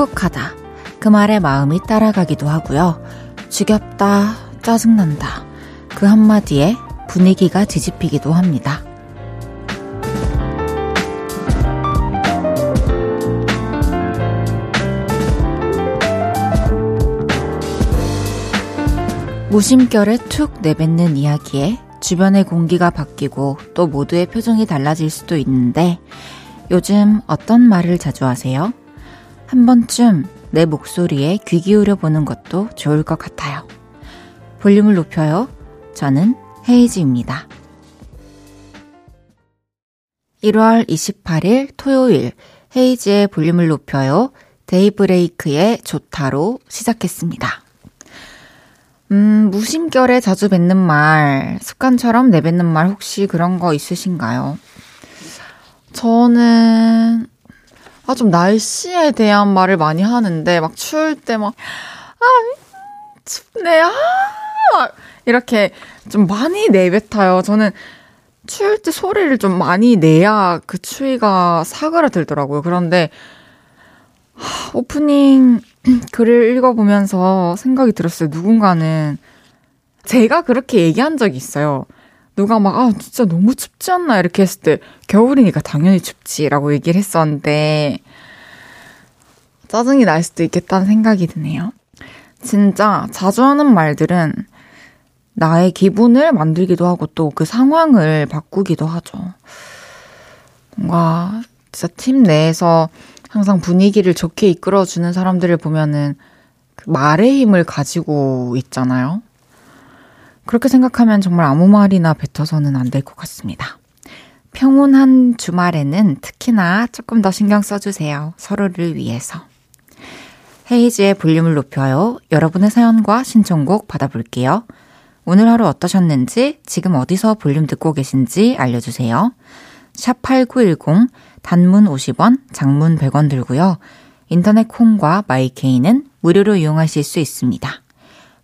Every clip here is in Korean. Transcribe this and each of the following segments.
행복하다. 그 말에 마음이 따라가기도 하고요. 지겹다, 짜증난다. 그 한마디에 분위기가 뒤집히기도 합니다. 무심결에 툭 내뱉는 이야기에 주변의 공기가 바뀌고 또 모두의 표정이 달라질 수도 있는데 요즘 어떤 말을 자주 하세요? 한 번쯤 내 목소리에 귀 기울여 보는 것도 좋을 것 같아요. 볼륨을 높여요. 저는 헤이즈입니다. 1월 28일 토요일 헤이즈의 볼륨을 높여요. 데이브레이크의 좋다로 시작했습니다. 음, 무심결에 자주 뱉는 말, 습관처럼 내뱉는 말 혹시 그런 거 있으신가요? 저는, 아, 좀 날씨에 대한 말을 많이 하는데, 막 추울 때 막, 아, 춥네, 아, 이렇게 좀 많이 내뱉어요. 저는 추울 때 소리를 좀 많이 내야 그 추위가 사그라들더라고요. 그런데, 하, 오프닝 글을 읽어보면서 생각이 들었어요. 누군가는 제가 그렇게 얘기한 적이 있어요. 누가 막, 아, 진짜 너무 춥지 않나? 이렇게 했을 때, 겨울이니까 당연히 춥지라고 얘기를 했었는데, 짜증이 날 수도 있겠다는 생각이 드네요. 진짜 자주 하는 말들은 나의 기분을 만들기도 하고 또 그 상황을 바꾸기도 하죠. 뭔가 진짜 팀 내에서 항상 분위기를 좋게 이끌어주는 사람들을 보면은 그 말의 힘을 가지고 있잖아요. 그렇게 생각하면 정말 아무 말이나 뱉어서는 안 될 것 같습니다. 평온한 주말에는 특히나 조금 더 신경 써주세요. 서로를 위해서. 헤이즈의 볼륨을 높여요. 여러분의 사연과 신청곡 받아볼게요. 오늘 하루 어떠셨는지, 지금 어디서 볼륨 듣고 계신지 알려주세요. 샵 8910, 단문 50원, 장문 100원 들고요. 인터넷 콩과 마이케이는 무료로 이용하실 수 있습니다.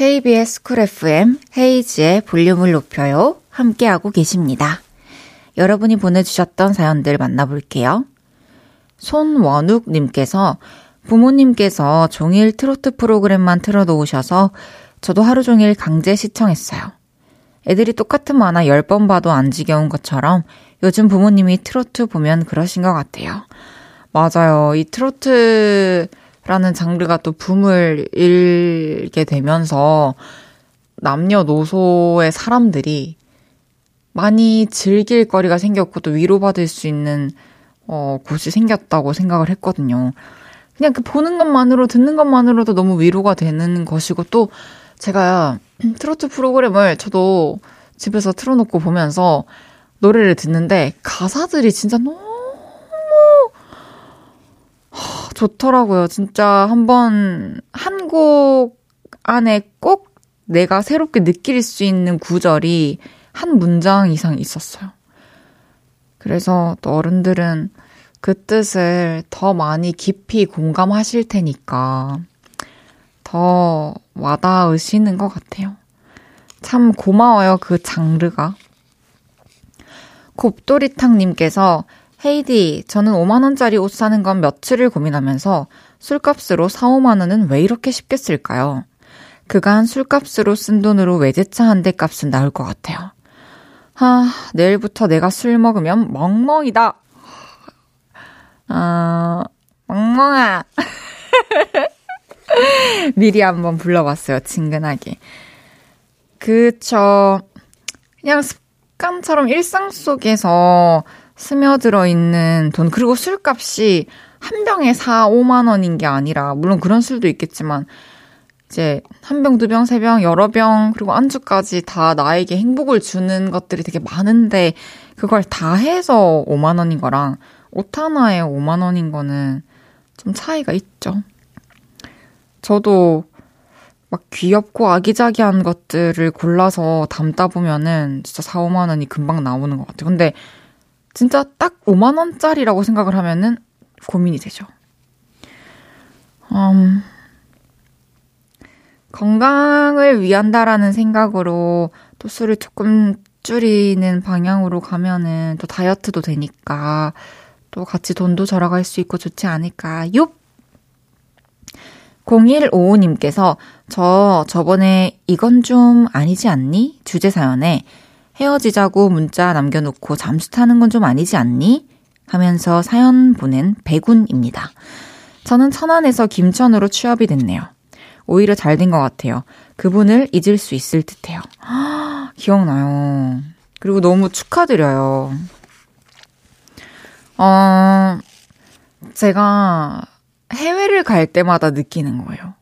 KBS 쿨 FM 헤이즈의 볼륨을 높여요. 함께하고 계십니다. 여러분이 보내주셨던 사연들 만나볼게요. 손원욱님께서 부모님께서 종일 트로트 프로그램만 틀어놓으셔서 저도 하루 종일 강제 시청했어요. 애들이 똑같은 만화 10번 봐도 안 지겨운 것처럼 요즘 부모님이 트로트 보면 그러신 것 같아요. 맞아요. 이 트로트 라는 장르가 또 붐을 일게 되면서 남녀노소의 사람들이 많이 즐길 거리가 생겼고 또 위로받을 수 있는 어, 곳이 생겼다고 생각을 했거든요. 그냥 그 보는 것만으로 듣는 것만으로도 너무 위로가 되는 것이고 또 제가 트로트 프로그램을 저도 집에서 틀어놓고 보면서 노래를 듣는데 가사들이 진짜 너무 좋더라고요. 진짜 한번 한 곡 안에 꼭 내가 새롭게 느낄 수 있는 구절이 한 문장 이상 있었어요. 그래서 또 어른들은 그 뜻을 더 많이 깊이 공감하실 테니까 더 와닿으시는 것 같아요. 참 고마워요, 그 장르가. 곱돌이탕님께서 헤이디, 저는 5만원짜리 옷 사는 건 며칠을 고민하면서 술값으로 4, 5만원은 왜 이렇게 쉽게 쓸까요? 그간 술값으로 쓴 돈으로 외제차 한 대 값은 나올 것 같아요. 아, 내일부터 내가 술 먹으면 멍멍이다. 아, 멍멍아. 미리 한번 불러봤어요, 친근하게. 그쵸. 그냥 습관처럼 일상 속에서 스며들어 있는 돈, 그리고 술값이 한 병에 4, 5만 원인 게 아니라, 물론 그런 술도 있겠지만, 이제 한 병, 두 병, 세 병, 여러 병, 그리고 안주까지 다 나에게 행복을 주는 것들이 되게 많은데 그걸 다 해서 5만 원인 거랑 옷 하나에 5만 원인 거는 좀 차이가 있죠. 저도 막 귀엽고 아기자기한 것들을 골라서 담다 보면은 진짜 4, 5만 원이 금방 나오는 것 같아요. 근데 진짜 딱 5만 원짜리라고 생각을 하면은 고민이 되죠. 음, 건강을 위한다라는 생각으로 또 술을 조금 줄이는 방향으로 가면은 또 다이어트도 되니까 또 같이 돈도 절약할 수 있고 좋지 않을까요? 0155님께서 저 저번에 이건 좀 아니지 않니? 주제 사연에 헤어지자고 문자 남겨놓고 잠수 타는 건 좀 아니지 않니? 하면서 사연 보낸 백운입니다. 저는 천안에서 김천으로 취업이 됐네요. 오히려 잘 된 것 같아요. 그분을 잊을 수 있을 듯해요. 기억나요. 그리고 너무 축하드려요. 어, 제가 해외를 갈 때마다 느끼는 거예요.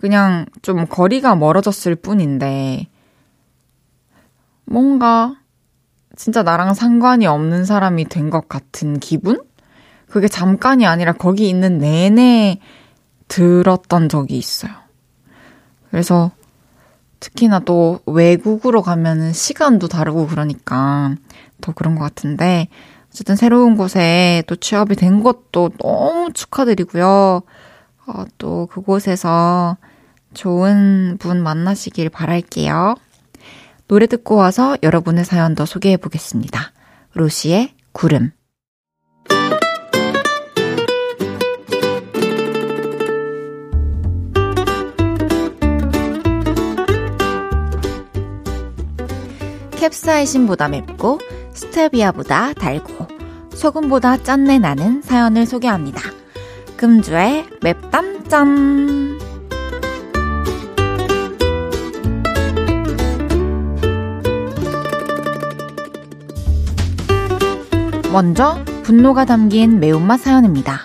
그냥 좀 거리가 멀어졌을 뿐인데, 뭔가 진짜 나랑 상관이 없는 사람이 된 것 같은 기분? 그게 잠깐이 아니라 거기 있는 내내 들었던 적이 있어요. 그래서 특히나 또 외국으로 가면은 시간도 다르고 그러니까 더 그런 것 같은데 어쨌든 새로운 곳에 또 취업이 된 것도 너무 축하드리고요. 어, 또 그곳에서 좋은 분 만나시길 바랄게요. 노래 듣고 와서 여러분의 사연 더 소개해 보겠습니다. 로시의 구름. 캡사이신보다 맵고 스테비아보다 달고 소금보다 짠내 나는 사연을 소개합니다. 금주의 맵담짠 먼저 분노가 담긴 매운맛 사연입니다.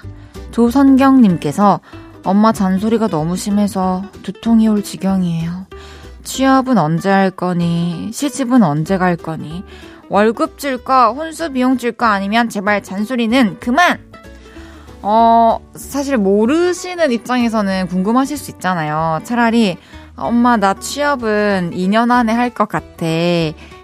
조선경님께서 엄마 잔소리가 너무 심해서 두통이 올 지경이에요. 취업은 언제 할 거니? 시집은 언제 갈 거니? 월급 줄까? 혼수 비용 줄까? 아니면 제발 잔소리는 그만! 어, 사실 모르시는 입장에서는 궁금하실 수 있잖아요. 차라리, 엄마, 나 취업은 2년 안에 할 것 같아.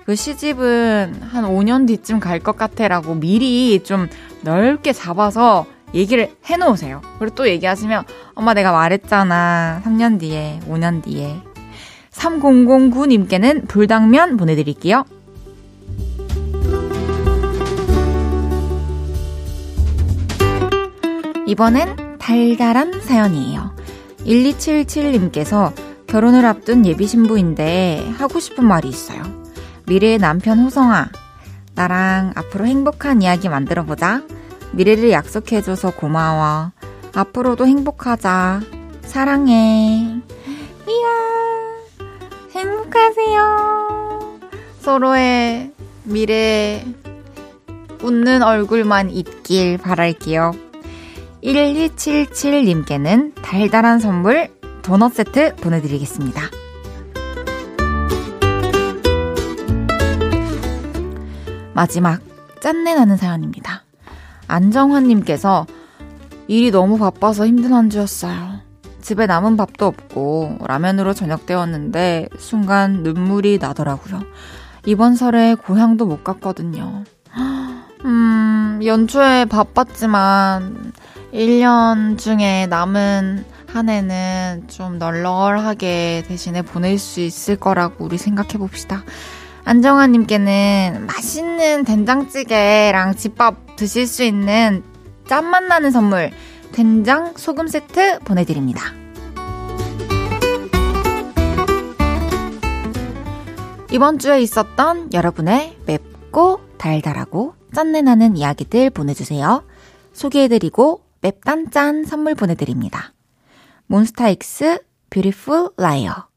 그 시집은 한 5년 뒤쯤 갈 것 같아. 라고 미리 좀 넓게 잡아서 얘기를 해놓으세요. 그리고 또 얘기하시면, 엄마, 내가 말했잖아. 3년 뒤에, 5년 뒤에. 3009님께는 불당면 보내드릴게요. 이번엔 달달한 사연이에요. 1277님께서 결혼을 앞둔 예비 신부인데 하고 싶은 말이 있어요. 미래의 남편 호성아, 나랑 앞으로 행복한 이야기 만들어 보자. 미래를 약속해줘서 고마워. 앞으로도 행복하자. 사랑해. 이야, 행복하세요. 서로의 미래 웃는 얼굴만 있길 바랄게요. 1277님께는 달달한 선물 도넛 세트 보내드리겠습니다. 마지막 짠내 나는 사연입니다. 안정환님께서 일이 너무 바빠서 힘든 한 주였어요. 집에 남은 밥도 없고 라면으로 저녁 때웠는데 순간 눈물이 나더라고요. 이번 설에 고향도 못 갔거든요. 음, 연초에 바빴지만 1년 중에 남은 한 해는 좀 널널하게 대신에 보낼 수 있을 거라고 우리 생각해 봅시다. 안정환님께는 맛있는 된장찌개랑 집밥 드실 수 있는 짠맛 나는 선물, 된장 소금 세트 보내드립니다. 이번 주에 있었던 여러분의 맵고 달달하고 짠내 나는 이야기들 보내주세요. 소개해드리고 맵단짠 선물 보내드립니다. 몬스타엑스 Beautiful Liar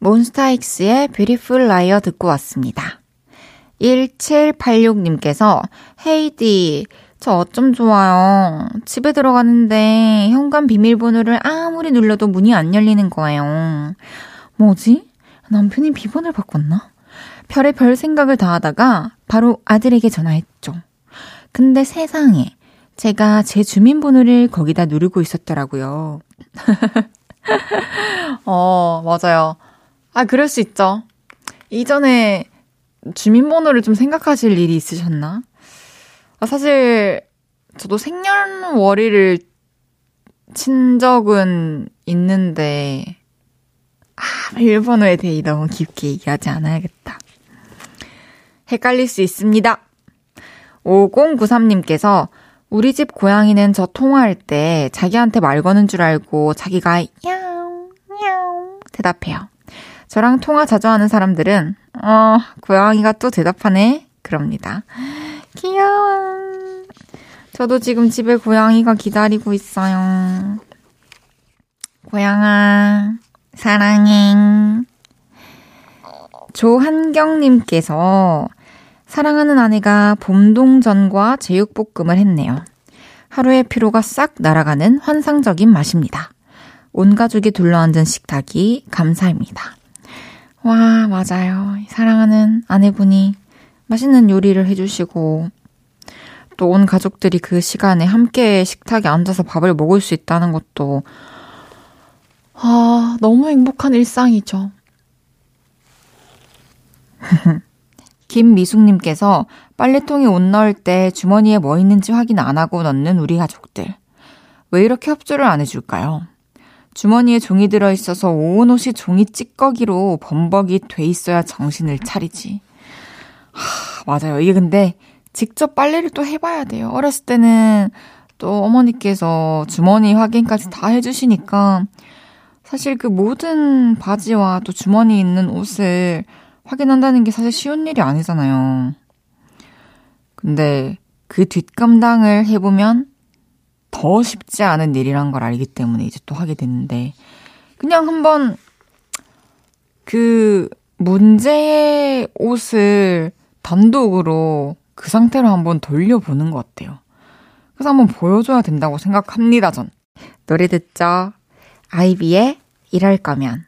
몬스타엑스의 Beautiful Liar 듣고 왔습니다. 1786님께서 헤이디 저 어쩜 좋아요. 집에 들어가는데 현관 비밀번호를 아무리 눌러도 문이 안 열리는 거예요. 뭐지? 남편이 비번을 바꿨나? 별의 별 생각을 다 하다가 바로 아들에게 전화했죠. 근데 세상에 제가 제 주민번호를 거기다 누르고 있었더라고요. 어, 맞아요. 아, 그럴 수 있죠. 이전에 주민번호를 좀 생각하실 일이 있으셨나? 아, 사실, 저도 생년월일을 친 적은 있는데, 아, 일본어에 대해 너무 깊게 얘기하지 않아야겠다. 헷갈릴 수 있습니다. 5093님께서 우리 집 고양이는 저 통화할 때 자기한테 말 거는 줄 알고 자기가 야옹 야옹 대답해요. 저랑 통화 자주 하는 사람들은 어 고양이가 또 대답하네 그럽니다. 귀여워. 저도 지금 집에 고양이가 기다리고 있어요. 고양아 사랑해. 조한경님께서 사랑하는 아내가 봄동전과 제육볶음을 했네요. 하루의 피로가 싹 날아가는 환상적인 맛입니다. 온 가족이 둘러앉은 식탁이 감사입니다. 와, 맞아요. 사랑하는 아내분이 맛있는 요리를 해주시고, 또 온 가족들이 그 시간에 함께 식탁에 앉아서 밥을 먹을 수 있다는 것도, 아, 너무 행복한 일상이죠. 김미숙님께서 빨래통에 옷 넣을 때 주머니에 뭐 있는지 확인 안 하고 넣는 우리 가족들. 왜 이렇게 협조를 안 해줄까요? 주머니에 종이 들어있어서 온 옷이 종이 찌꺼기로 범벅이 돼 있어야 정신을 차리지. 하, 맞아요. 이게 근데 직접 빨래를 또 해봐야 돼요. 어렸을 때는 또 어머니께서 주머니 확인까지 다 해주시니까 사실 그 모든 바지와 또 주머니 있는 옷을 확인한다는 게 사실 쉬운 일이 아니잖아요. 근데 그 뒷감당을 해보면 더 쉽지 않은 일이란 걸 알기 때문에 이제 또 하게 됐는데, 그냥 한번 그 문제의 옷을 단독으로 그 상태로 한번 돌려보는 것 같아요. 그래서 한번 보여줘야 된다고 생각합니다, 전. 노래 듣죠? 아이비의 이럴 거면.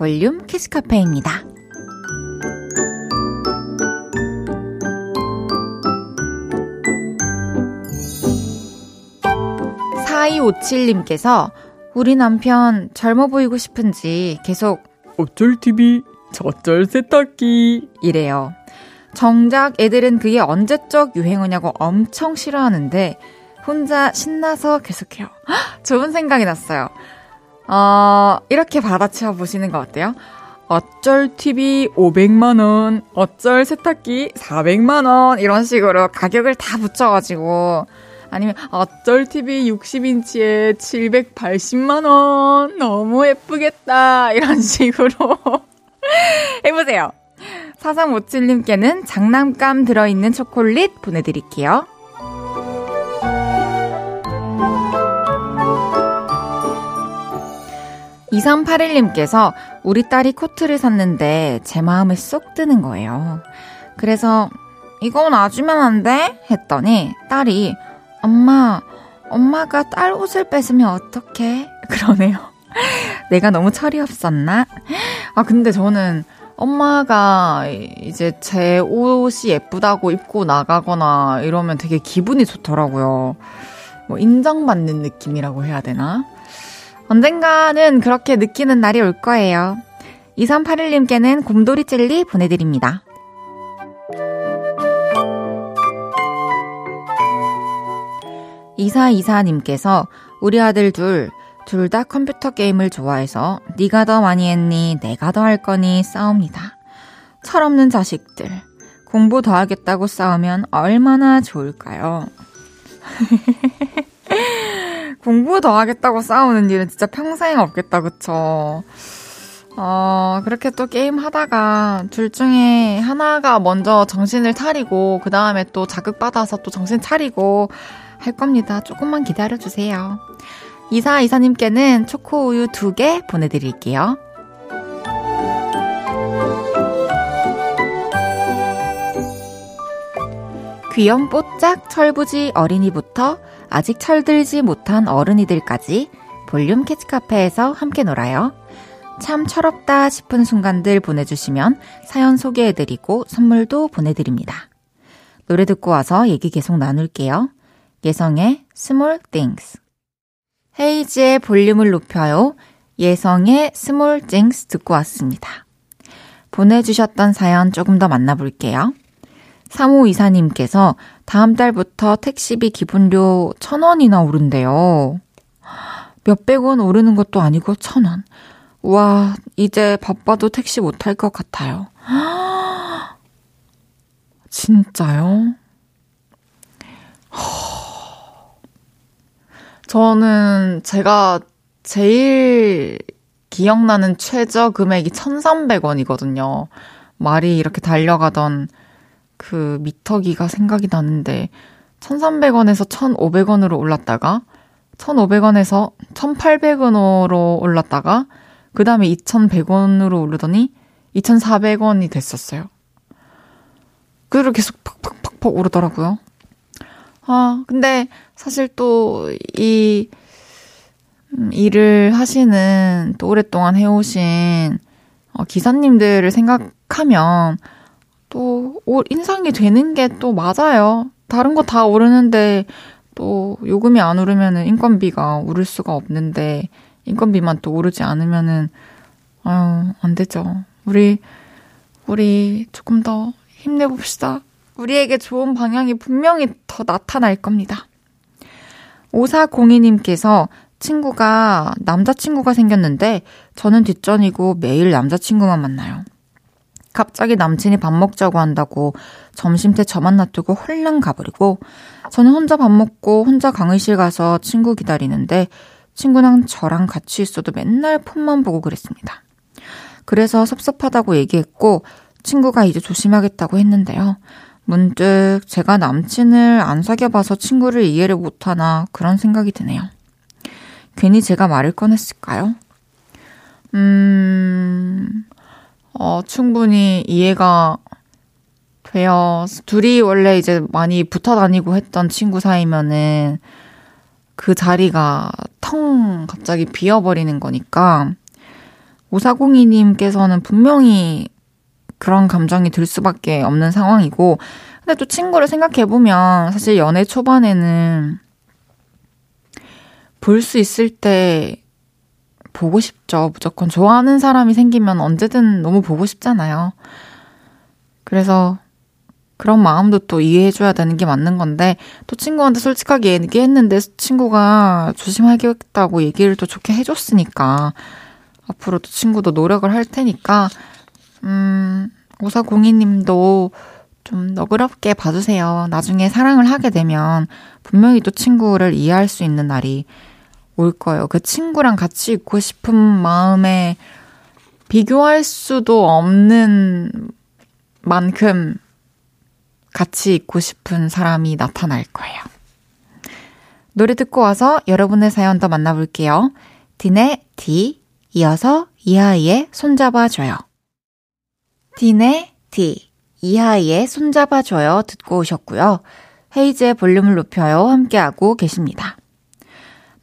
볼륨 키스카페입니다. 4257님께서 우리 남편 젊어 보이고 싶은지 계속 어쩔 TV, 저쩔 세탁기 이래요. 정작 애들은 그게 언제적 유행어냐고 엄청 싫어하는데 혼자 신나서 계속해요. 헉, 좋은 생각이 났어요. 어, 이렇게 받아쳐 보시는 거 어때요? 어쩔 TV 500만원, 어쩔 세탁기 400만원, 이런 식으로 가격을 다 붙여가지고, 아니면 어쩔 TV 60인치에 780만원, 너무 예쁘겠다, 이런 식으로 해보세요. 4357님께는 장난감 들어있는 초콜릿 보내드릴게요. 2381님께서 우리 딸이 코트를 샀는데 제 마음에 쏙 드는 거예요. 그래서 이건 놔주면 안 돼? 했더니 딸이 엄마, 엄마가 딸 옷을 뺏으면 어떡해? 그러네요. 내가 너무 철이 없었나? 아, 근데 저는 엄마가 이제 제 옷이 예쁘다고 입고 나가거나 이러면 되게 기분이 좋더라고요. 뭐 인정받는 느낌이라고 해야 되나? 언젠가는 그렇게 느끼는 날이 올 거예요. 2381님께는 곰돌이 젤리 보내드립니다. 이사이사님께서 우리 아들 둘, 둘 다 컴퓨터 게임을 좋아해서 네가 더 많이 했니, 내가 더 할 거니 싸웁니다. 철없는 자식들. 공부 더 하겠다고 싸우면 얼마나 좋을까요? 공부 더 하겠다고 싸우는 일은 진짜 평생 없겠다, 그쵸? 어, 그렇게 또 게임 하다가 둘 중에 하나가 먼저 정신을 차리고, 그 다음에 또 자극받아서 또 정신 차리고 할 겁니다. 조금만 기다려주세요. 이사 이사님께는 초코우유 두 개 보내드릴게요. 귀염뽀짝 철부지 어린이부터 아직 철들지 못한 어른이들까지 볼륨 캐치 카페에서 함께 놀아요. 참 철없다 싶은 순간들 보내주시면 사연 소개해드리고 선물도 보내드립니다. 노래 듣고 와서 얘기 계속 나눌게요. 예성의 Small Things 헤이지의 볼륨을 높여요. 예성의 Small Things 듣고 왔습니다. 보내주셨던 사연 조금 더 만나볼게요. 3호 이사님께서 다음 달부터 택시비 기본료 1000원이나 오른대요. 몇백 원 오르는 것도 아니고 1000원. 와, 이제 바빠도 택시 못 탈 것 같아요. 진짜요? 저는 제가 제일 기억나는 최저 금액이 1,300원이거든요. 말이 이렇게 달려가던 그 미터기가 생각이 나는데 1,300원에서 1,500원으로 올랐다가 1,500원에서 1,800원으로 올랐다가 그 다음에 2,100원으로 오르더니 2,400원이 됐었어요. 그대로 계속 팍팍팍팍 오르더라고요. 아, 근데 사실 또 이, 음, 일을 하시는 또 오랫동안 해오신 어, 기사님들을 생각하면 또 인상이 되는 게 또 맞아요. 다른 거 다 오르는데 또 요금이 안 오르면은 인건비가 오를 수가 없는데 인건비만 또 오르지 않으면은 아유 안 되죠. 우리 우리 조금 더 힘내봅시다. 우리에게 좋은 방향이 분명히 더 나타날 겁니다. 5402님께서 친구가 남자친구가 생겼는데 저는 뒷전이고 매일 남자친구만 만나요. 갑자기 남친이 밥 먹자고 한다고 점심 때 저만 놔두고 홀랑 가버리고 저는 혼자 밥 먹고 혼자 강의실 가서 친구 기다리는데 친구랑 저랑 같이 있어도 맨날 폰만 보고 그랬습니다. 그래서 섭섭하다고 얘기했고 친구가 이제 조심하겠다고 했는데요. 문득 제가 남친을 안 사귀어봐서 친구를 이해를 못하나 그런 생각이 드네요. 괜히 제가 말을 꺼냈을까요? 음, 어, 충분히 이해가 돼요. 둘이 원래 이제 많이 붙어 다니고 했던 친구 사이면은 그 자리가 텅 갑자기 비어버리는 거니까 오사공이님께서는 분명히 그런 감정이 들 수밖에 없는 상황이고 근데 또 친구를 생각해보면 사실 연애 초반에는 볼 수 있을 때 보고 싶죠. 무조건 좋아하는 사람이 생기면 언제든 너무 보고 싶잖아요. 그래서 그런 마음도 또 이해해줘야 되는 게 맞는 건데, 또 친구한테 솔직하게 얘기했는데, 친구가 조심하겠다고 얘기를 또 좋게 해줬으니까, 앞으로도 친구도 노력을 할 테니까, 음, 오사공이님도 좀 너그럽게 봐주세요. 나중에 사랑을 하게 되면, 분명히 또 친구를 이해할 수 있는 날이 올 거예요. 그 친구랑 같이 있고 싶은 마음에 비교할 수도 없는 만큼 같이 있고 싶은 사람이 나타날 거예요. 노래 듣고 와서 여러분의 사연 더 만나볼게요. 딘의 디, 이어서 이하이의 손잡아줘요. 딘의 디, 이하이의 손잡아줘요 듣고 오셨고요. 헤이즈의 볼륨을 높여요 함께하고 계십니다.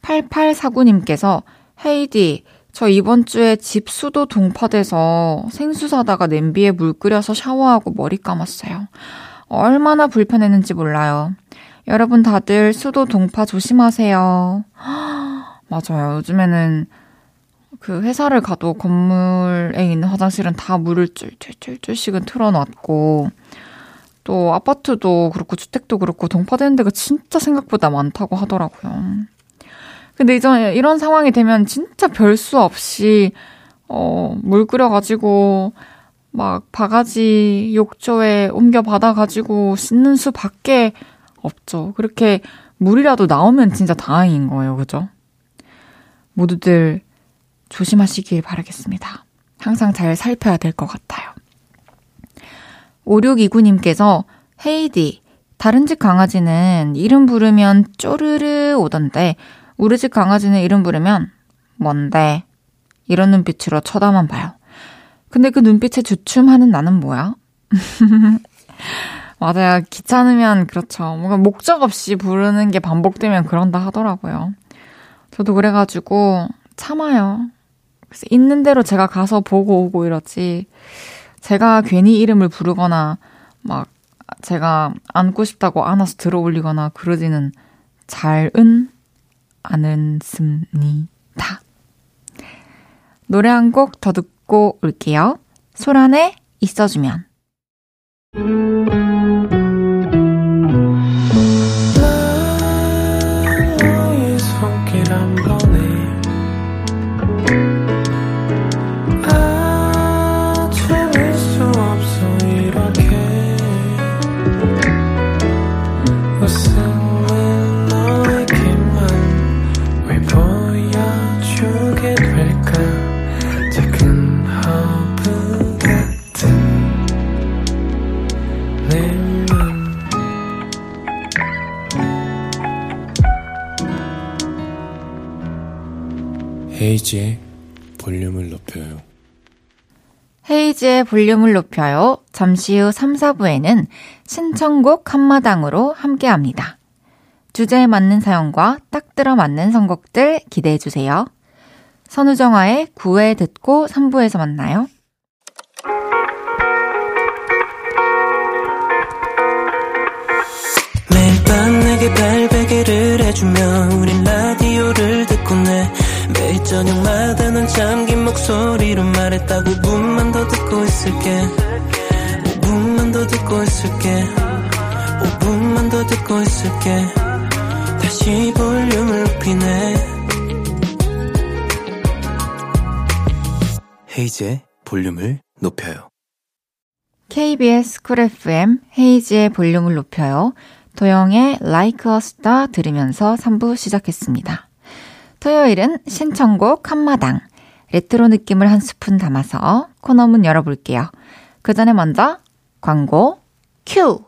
8849님께서 헤이디, 저 이번 주에 집 수도 동파돼서 생수 사다가 냄비에 물 끓여서 샤워하고 머리 감았어요. 얼마나 불편했는지 몰라요. 여러분 다들 수도 동파 조심하세요. 맞아요. 요즘에는 그 회사를 가도 건물에 있는 화장실은 다 물을 쫄쫄쫄쫄씩은 틀어놨고 또 아파트도 그렇고 주택도 그렇고 동파되는 데가 진짜 생각보다 많다고 하더라고요. 근데 이제 이런 상황이 되면 진짜 별수 없이 어, 물 끓여가지고 막 바가지 욕조에 옮겨 받아가지고 씻는 수밖에 없죠. 그렇게 물이라도 나오면 진짜 다행인 거예요. 그죠? 모두들 조심하시길 바라겠습니다. 항상 잘 살펴야 될 것 같아요. 5629님께서 헤이디, 다른 집 강아지는 이름 부르면 쪼르르 오던데 우리 집 강아지는 이름 부르면 뭔데? 이런 눈빛으로 쳐다만 봐요. 근데 그 눈빛에 주춤하는 나는 뭐야? 맞아요. 귀찮으면 그렇죠. 뭔가 목적 없이 부르는 게 반복되면 그런다 하더라고요. 저도 그래가지고 참아요. 그래서 있는 대로 제가 가서 보고 오고 이러지. 제가 괜히 이름을 부르거나 막 제가 안고 싶다고 안아서 들어 올리거나 그러지는 잘은 않습니다. 노래 한 곡 더 듣고 올게요. 소란에 있어주면. 헤이지의 볼륨을 높여요. 잠시 후 3, 4부에는 신청곡 한마당으로 함께 합니다. 주제에 맞는 사연과 딱 들어맞는 선곡들 기대해 주세요. 선우정아의 9회 듣고 3부에서 만나요. 매일 밤 내게 발베개를 해주며 우린 라디오를 듣고 내 매일 저녁마다 넌 잠긴 목소리로 말했다 5분만 더 듣고 있을게. 5분만 더 듣고 있을게. 5분만 더 듣고 있을게. 다시 볼륨을 높이네. 헤이즈의 볼륨을 높여요. KBS 쿨 FM 헤이즈의 볼륨을 높여요. 도영의 Like a Star 들으면서 3부 시작했습니다. 토요일은 신청곡 한마당. 레트로 느낌을 한 스푼 담아서 코너 문 열어볼게요. 그 전에 먼저 광고 큐!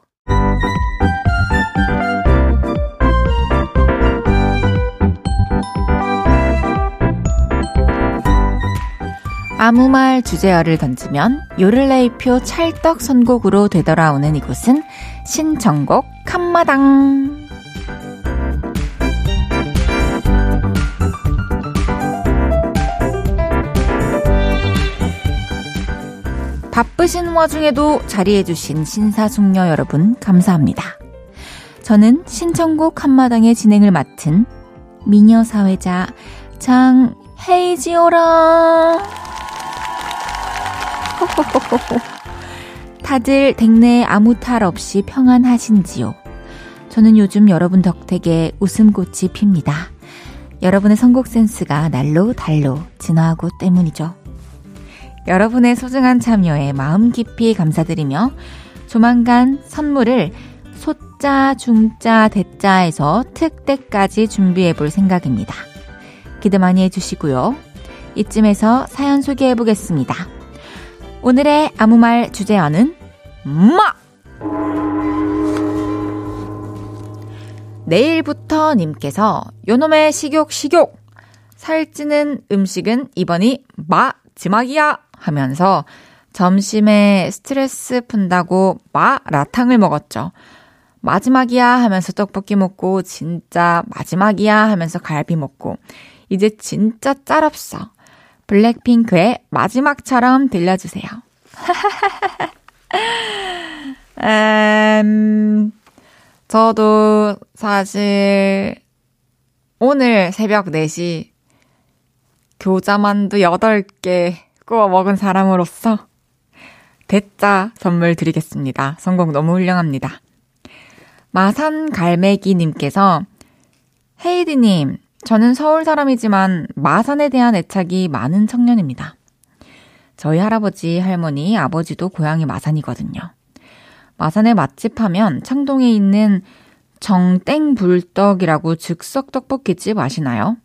아무 말 주제어를 던지면 요를레이표 찰떡 선곡으로 되돌아오는 이곳은 신청곡 한마당. 바쁘신 와중에도 자리해주신 신사숙녀 여러분, 감사합니다. 저는 신청곡 한마당의 진행을 맡은 미녀 사회자 장헤이지오라. 다들 댁내에 아무 탈 없이 평안하신지요? 저는 요즘 여러분 덕택에 웃음꽃이 핍니다. 여러분의 선곡 센스가 날로 달로 진화하고 때문이죠. 여러분의 소중한 참여에 마음 깊이 감사드리며 조만간 선물을 소자, 중자, 대자에서 특대까지 준비해 볼 생각입니다. 기대 많이 해주시고요. 이쯤에서 사연 소개해 보겠습니다. 오늘의 아무 말 주제어는 마! 내일부터 님께서 요놈의 식욕 식욕 살찌는 음식은 이번이 마지막이야 하면서 점심에 스트레스 푼다고 마라탕을 먹었죠. 마지막이야 하면서 떡볶이 먹고 진짜 마지막이야 하면서 갈비 먹고 이제 진짜 짤없어. 블랙핑크의 마지막처럼 들려주세요. 음, 저도 사실 오늘 새벽 4시 교자만두 8개 구워 먹은 사람으로서 대짜 선물 드리겠습니다. 성공 너무 훌륭합니다. 마산 갈매기님께서 헤이디님, 저는 서울 사람이지만 마산에 대한 애착이 많은 청년입니다. 저희 할아버지, 할머니, 아버지도 고향이 마산이거든요. 마산의 맛집 하면 창동에 있는 정땡불떡이라고 즉석 떡볶이집 아시나요?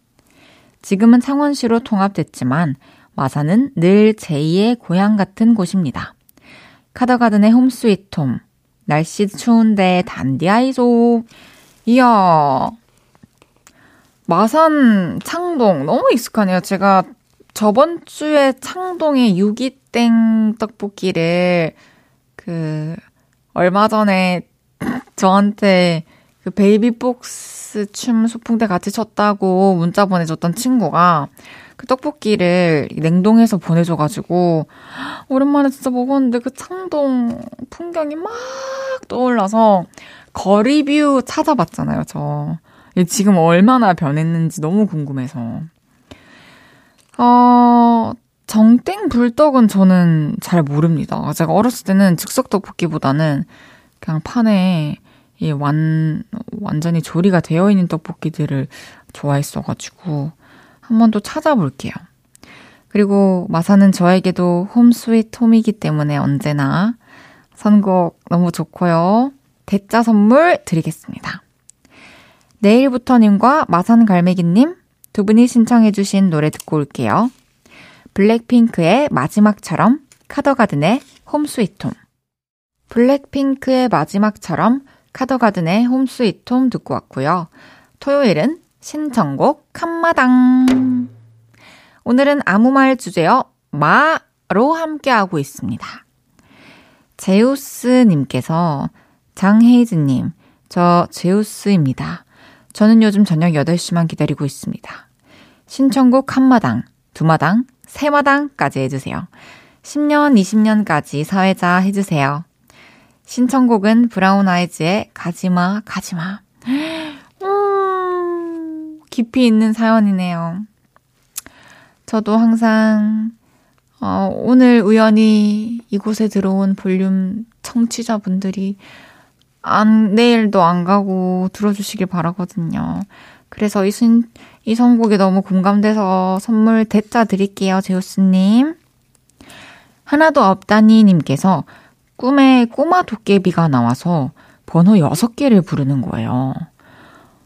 지금은 창원시로 통합됐지만 마산은 늘 제2의 고향 같은 곳입니다. 카더가든의 홈스위트홈, 날씨 추운데 단디아이소. 이야, 마산 창동 너무 익숙하네요. 제가 저번 주에 창동의 유기땡 떡볶이를 그 얼마 전에 저한테 그 베이비복스 춤 소풍 때 같이 췄다고 문자 보내줬던 친구가 그 떡볶이를 냉동해서 보내줘가지고 오랜만에 진짜 먹었는데 그 창동 풍경이 막 떠올라서 거리뷰 찾아봤잖아요, 저. 지금 얼마나 변했는지 너무 궁금해서. 어, 정땡 불떡은 저는 잘 모릅니다. 제가 어렸을 때는 즉석 떡볶이보다는 그냥 판에 이 완, 완전히 조리가 되어 있는 떡볶이들을 좋아했어가지고 한 번 더 찾아볼게요. 그리고 마산은 저에게도 home sweet home이기 때문에 언제나 선곡 너무 좋고요. 대짜 선물 드리겠습니다. 내일부터님과 마산 갈매기님 두 분이 신청해주신 노래 듣고 올게요. 블랙핑크의 마지막처럼 카더가든의 홈 스위트 홈 블랙핑크의 마지막처럼 카더가든의 홈 스위트 홈 듣고 왔고요. 토요일은 신청곡 칸마당 오늘은 아무 말 주제요 마로 함께하고 있습니다. 제우스님께서 장혜이즈님 저 제우스입니다. 저는 요즘 저녁 8시만 기다리고 있습니다. 신청곡 한마당, 두마당, 세마당까지 해주세요. 10년, 20년까지 사회자 해주세요. 신청곡은 브라운 아이즈의 가지마, 가지마. 음, 깊이 있는 사연이네요. 저도 항상, 어, 오늘 우연히 이곳에 들어온 볼륨 청취자분들이 안, 내일도 안 가고 들어주시길 바라거든요. 그래서 이, 신, 이 선곡이 너무 공감돼서 선물 대짜 드릴게요, 제우스님. 하나도 없다니님께서 꿈에 꼬마 도깨비가 나와서 번호 6개를 부르는 거예요.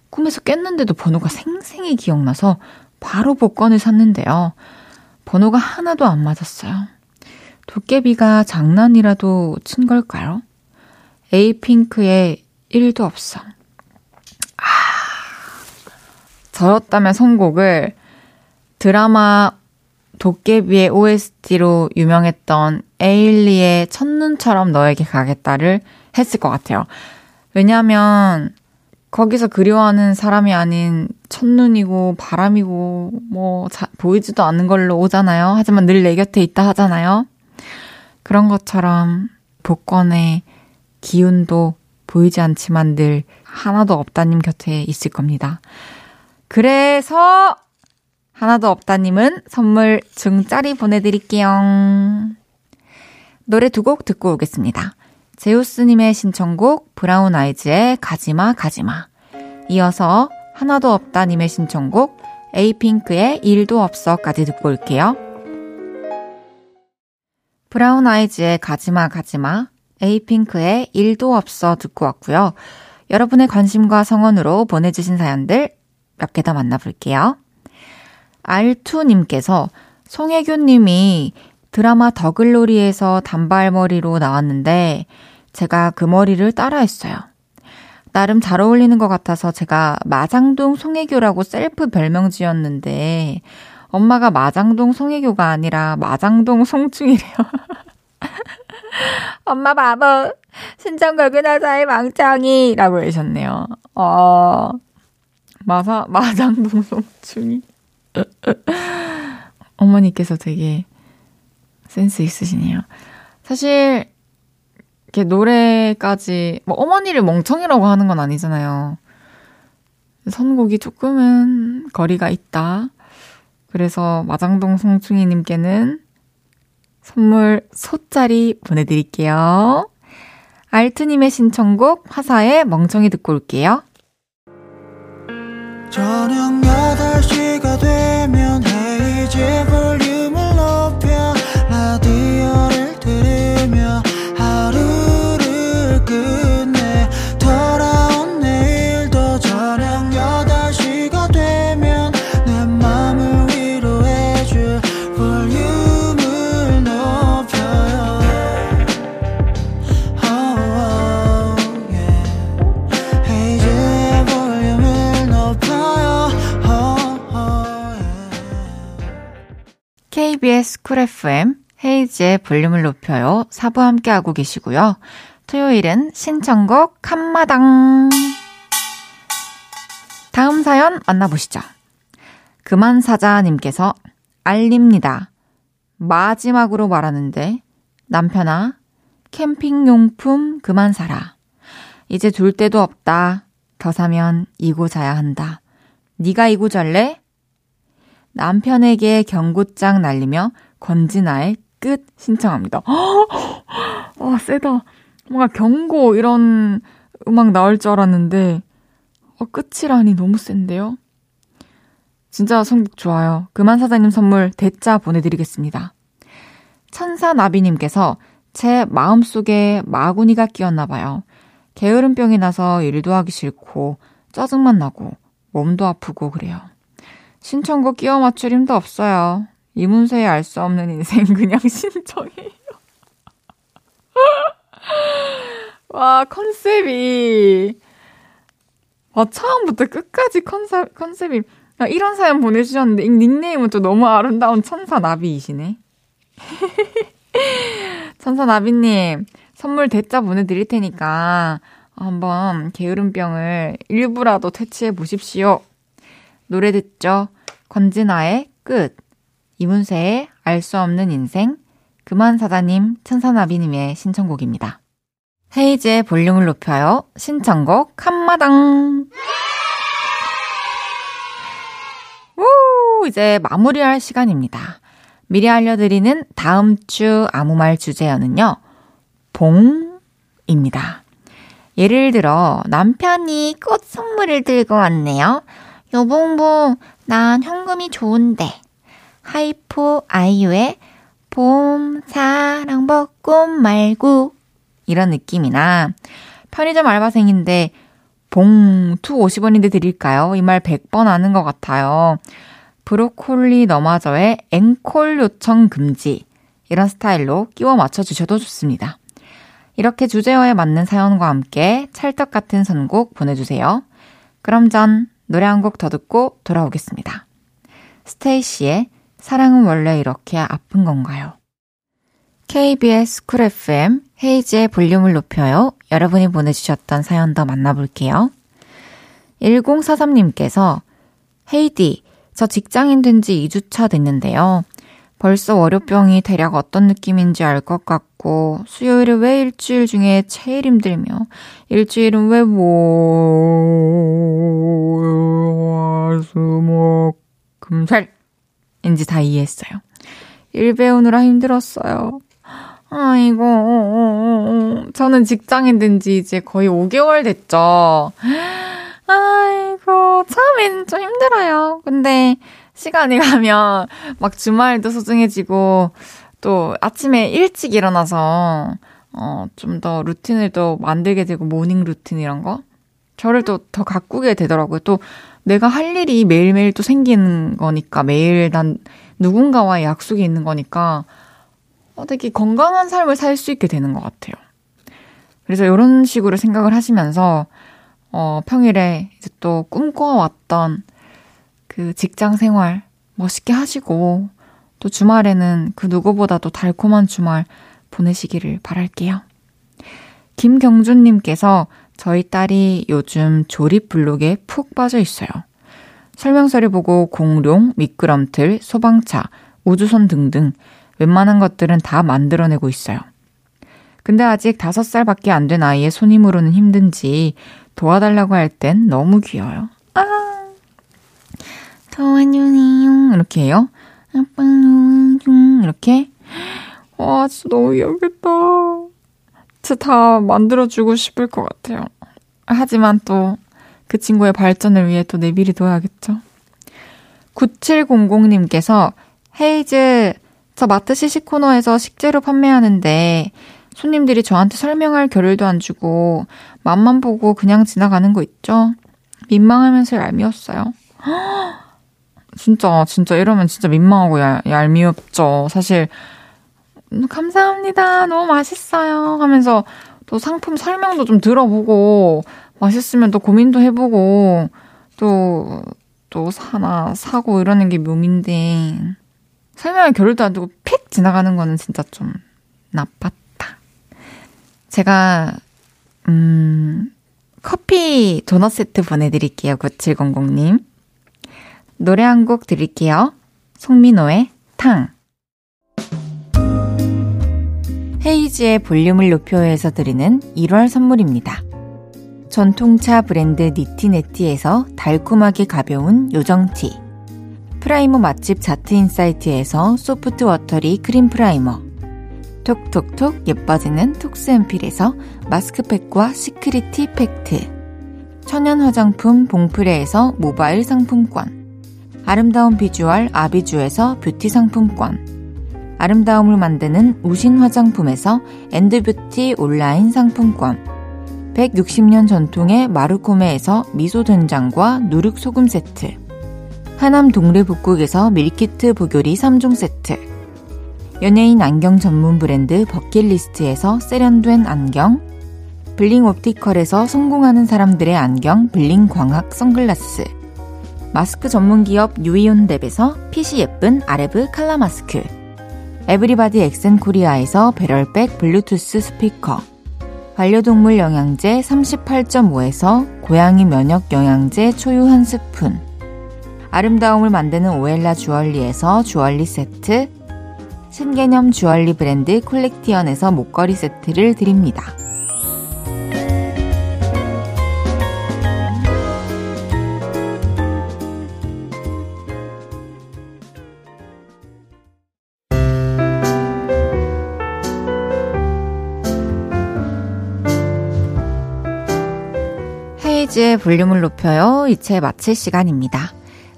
꿈에서 깼는데도 번호가 생생히 기억나서 바로 복권을 샀는데요. 번호가 하나도 안 맞았어요. 도깨비가 장난이라도 친 걸까요? 에이핑크의 1도 없어. 아, 저였다면 선곡을 드라마 도깨비의 OST로 유명했던 에일리의 첫눈처럼 너에게 가겠다를 했을 것 같아요. 왜냐면, 거기서 그리워하는 사람이 아닌 첫눈이고 바람이고 뭐 자, 보이지도 않는 걸로 오잖아요. 하지만 늘 내 곁에 있다 하잖아요. 그런 것처럼 복권에 기운도 보이지 않지만 늘 하나도 없다님 곁에 있을 겁니다. 그래서 하나도 없다님은 선물 중짜리 보내드릴게요. 노래 두 곡 듣고 오겠습니다. 제우스님의 신청곡 브라운 아이즈의 가지마 가지마 이어서 하나도 없다님의 신청곡 에이핑크의 일도 없어까지 듣고 올게요. 브라운 아이즈의 가지마 가지마 에이핑크의 일도 없어 듣고 왔고요. 여러분의 관심과 성원으로 보내주신 사연들 몇 개 더 만나볼게요. 알투님께서 송혜교님이 드라마 더글로리에서 단발머리로 나왔는데 제가 그 머리를 따라했어요. 나름 잘 어울리는 것 같아서 제가 마장동 송혜교라고 셀프 별명 지었는데 엄마가 마장동 송혜교가 아니라 마장동 송충이래요. 엄마 바보. 신청 걸고 나서의 망창이. 라고 하셨네요. 어, 마사, 마장동 송충이. 어머니께서 되게 센스 있으시네요. 사실, 이렇게 노래까지, 뭐, 어머니를 멍청이라고 하는 건 아니잖아요. 선곡이 조금은 거리가 있다. 그래서 마장동 송충이님께는 선물 소짜리 보내드릴게요. 알트님의 신청곡 화사의 멍청이 듣고 올게요. 저녁 8시가 되면 헤이즈 볼륨 KBS 쿨 FM 헤이즈의 볼륨을 높여요. 4부 함께하고 계시고요. 토요일은 신청곡 한마당. 다음 사연 만나보시죠. 그만사자님께서 알립니다. 마지막으로 말하는데 남편아 캠핑용품 그만 사라. 이제 둘 데도 없다. 더 사면 이고 자야 한다. 네가 이고 잘래? 남편에게 경고장 날리며 권진아의 끝 신청합니다. 와, 세다. 뭔가 경고 이런 음악 나올 줄 알았는데, 어, 끝이라니 너무 센데요? 진짜 선곡 좋아요. 그만 사장님 선물 대짜 보내드리겠습니다. 천사나비님께서 제 마음속에 마구니가 끼었나봐요. 게으름병이 나서 일도 하기 싫고, 짜증만 나고, 몸도 아프고 그래요. 신청곡 끼워 맞출 힘도 없어요. 이문세의 알 수 없는 인생 그냥 신청해요. 와, 컨셉이. 와, 처음부터 끝까지 컨셉, 컨셉이. 야, 이런 사연 보내주셨는데, 이 닉네임은 또 너무 아름다운 천사 나비이시네. 천사 나비님, 선물 대짜 보내드릴 테니까, 한번 게으름병을 일부라도 퇴치해 보십시오. 노래 듣죠. 권진아의 끝, 이문세의 알 수 없는 인생, 그만사다님, 천사나비님의 신청곡입니다. 헤이즈의 볼륨을 높여요. 신청곡 한마당. 우, 이제 마무리할 시간입니다. 미리 알려드리는 다음 주 아무 말 주제어는요. 봉입니다. 예를 들어 남편이 꽃 선물을 들고 왔네요. 여봉봉, 난 현금이 좋은데. 하이포 아이유의 봄, 사랑, 벚꽃 말고. 이런 느낌이나, 편의점 알바생인데, 봉투 50원인데 드릴까요? 이 말 100번 하는 것 같아요. 브로콜리 너마저의 앵콜 요청 금지. 이런 스타일로 끼워 맞춰주셔도 좋습니다. 이렇게 주제어에 맞는 사연과 함께 찰떡 같은 선곡 보내주세요. 그럼 전 노래 한 곡 더 듣고 돌아오겠습니다. 스테이씨의 사랑은 원래 이렇게 아픈 건가요? KBS 쿨 FM 헤이즈의 볼륨을 높여요. 여러분이 보내주셨던 사연 더 만나볼게요. 1043님께서 헤이디, 저 직장인 된 지 2주차 됐는데요. 벌써 월요병이 대략 어떤 느낌인지 알 것 같고, 수요일에 왜 일주일 중에 제일 힘들며, 일주일은 왜 뭐, 수, 목, 금, 살, 인지 다 이해했어요. 일 배우느라 힘들었어요. 아이고, 저는 직장인 된 지 이제 거의 5개월 됐죠. 아이고, 처음엔 좀 힘들어요. 근데, 시간이 가면 막 주말도 소중해지고 또 아침에 일찍 일어나서 어, 좀 더 루틴을 또 만들게 되고 morning routine 이런 거 저를 또 더 가꾸게 되더라고요. 또 내가 할 일이 매일매일 또 생기는 거니까 매일 난 누군가와의 약속이 있는 거니까 어, 되게 건강한 삶을 살 수 있게 되는 것 같아요. 그래서 이런 식으로 생각을 하시면서 어, 평일에 이제 또 꿈꿔왔던 그 직장 생활 멋있게 하시고 또 주말에는 그 누구보다도 달콤한 주말 보내시기를 바랄게요. 김경준님께서 저희 딸이 요즘 조립 블록에 푹 빠져 있어요. 설명서를 보고 공룡, 미끄럼틀, 소방차, 우주선 등등 웬만한 것들은 다 만들어내고 있어요. 근데 아직 5살밖에 안 된 아이의 손님으로는 힘든지 도와달라고 할 땐 너무 귀여워요. 아, 도와주세요. 이렇게 해요. 아빠 도와줘. 이렇게. 와, 진짜 너무 귀엽겠다. 진짜 다 만들어주고 싶을 것 같아요. 하지만 또 그 친구의 발전을 위해 또 내비를 둬야겠죠. 9700님께서 헤이즈, 저 마트 시식 코너에서 식재료 판매하는데 손님들이 저한테 설명할 겨를도 안 주고 맛만 보고 그냥 지나가는 거 있죠? 민망하면서 얄미웠어요. 진짜, 진짜 이러면 진짜 민망하고 얄, 얄미웠죠. 사실, 음, 감사합니다. 너무 맛있어요. 하면서 또 상품 설명도 좀 들어보고, 맛있으면 또 고민도 해보고, 또, 또 사나, 사고 이러는 게 묘미인데, 설명에 겨를도 안 두고 픽 지나가는 거는 진짜 좀 나빴다. 제가, 음, 커피 도넛 세트 보내드릴게요. 9700님. 노래 한 곡 드릴게요. 송민호의 탕. 헤이즈의 볼륨을 높여요에서 드리는 1월 선물입니다. 전통차 브랜드 니티네티에서 달콤하게 가벼운 요정티. 프라이머 맛집 자트인사이트에서 소프트 워터리 크림 프라이머. 톡톡톡 예뻐지는 톡스앤필에서 마스크팩과 시크릿티 팩트. 천연 화장품 봉프레에서 모바일 상품권. 아름다운 비주얼 아비주에서 뷰티 상품권. 아름다움을 만드는 우신 화장품에서 엔드뷰티 온라인 상품권. 160년 전통의 마르코메에서 미소 된장과 누룩 소금 세트. 하남 동래 북국에서 밀키트 보교리 3종 세트. 연예인 안경 전문 브랜드 버킷리스트에서 세련된 안경. 블링 옵티컬에서 성공하는 사람들의 안경 블링 광학 선글라스. 마스크 전문 기업 유이온랩에서 핏이 예쁜 아레브 칼라 마스크. 에브리바디 엑센 코리아에서 배럴백 블루투스 스피커. 반려동물 영양제 38.5에서 고양이 면역 영양제 초유 한 스푼. 아름다움을 만드는 오엘라 주얼리에서 주얼리 세트. 신개념 주얼리 브랜드 콜렉티언에서 목걸이 세트를 드립니다. 헤이즈의 볼륨을 높여요. 이제 마칠 시간입니다.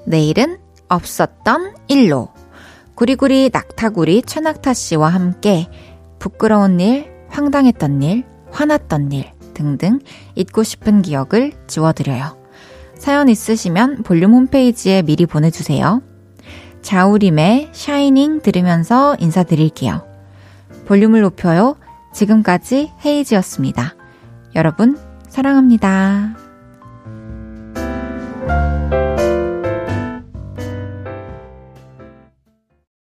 내일은 없었던 일로. 구리구리 낙타구리 최낙타 씨와 함께 부끄러운 일, 황당했던 일, 화났던 일 등등 잊고 싶은 기억을 지워드려요. 사연 있으시면 볼륨 홈페이지에 미리 보내주세요. 자우림의 샤이닝 들으면서 인사드릴게요. 볼륨을 높여요. 지금까지 헤이즈였습니다. 여러분, 사랑합니다.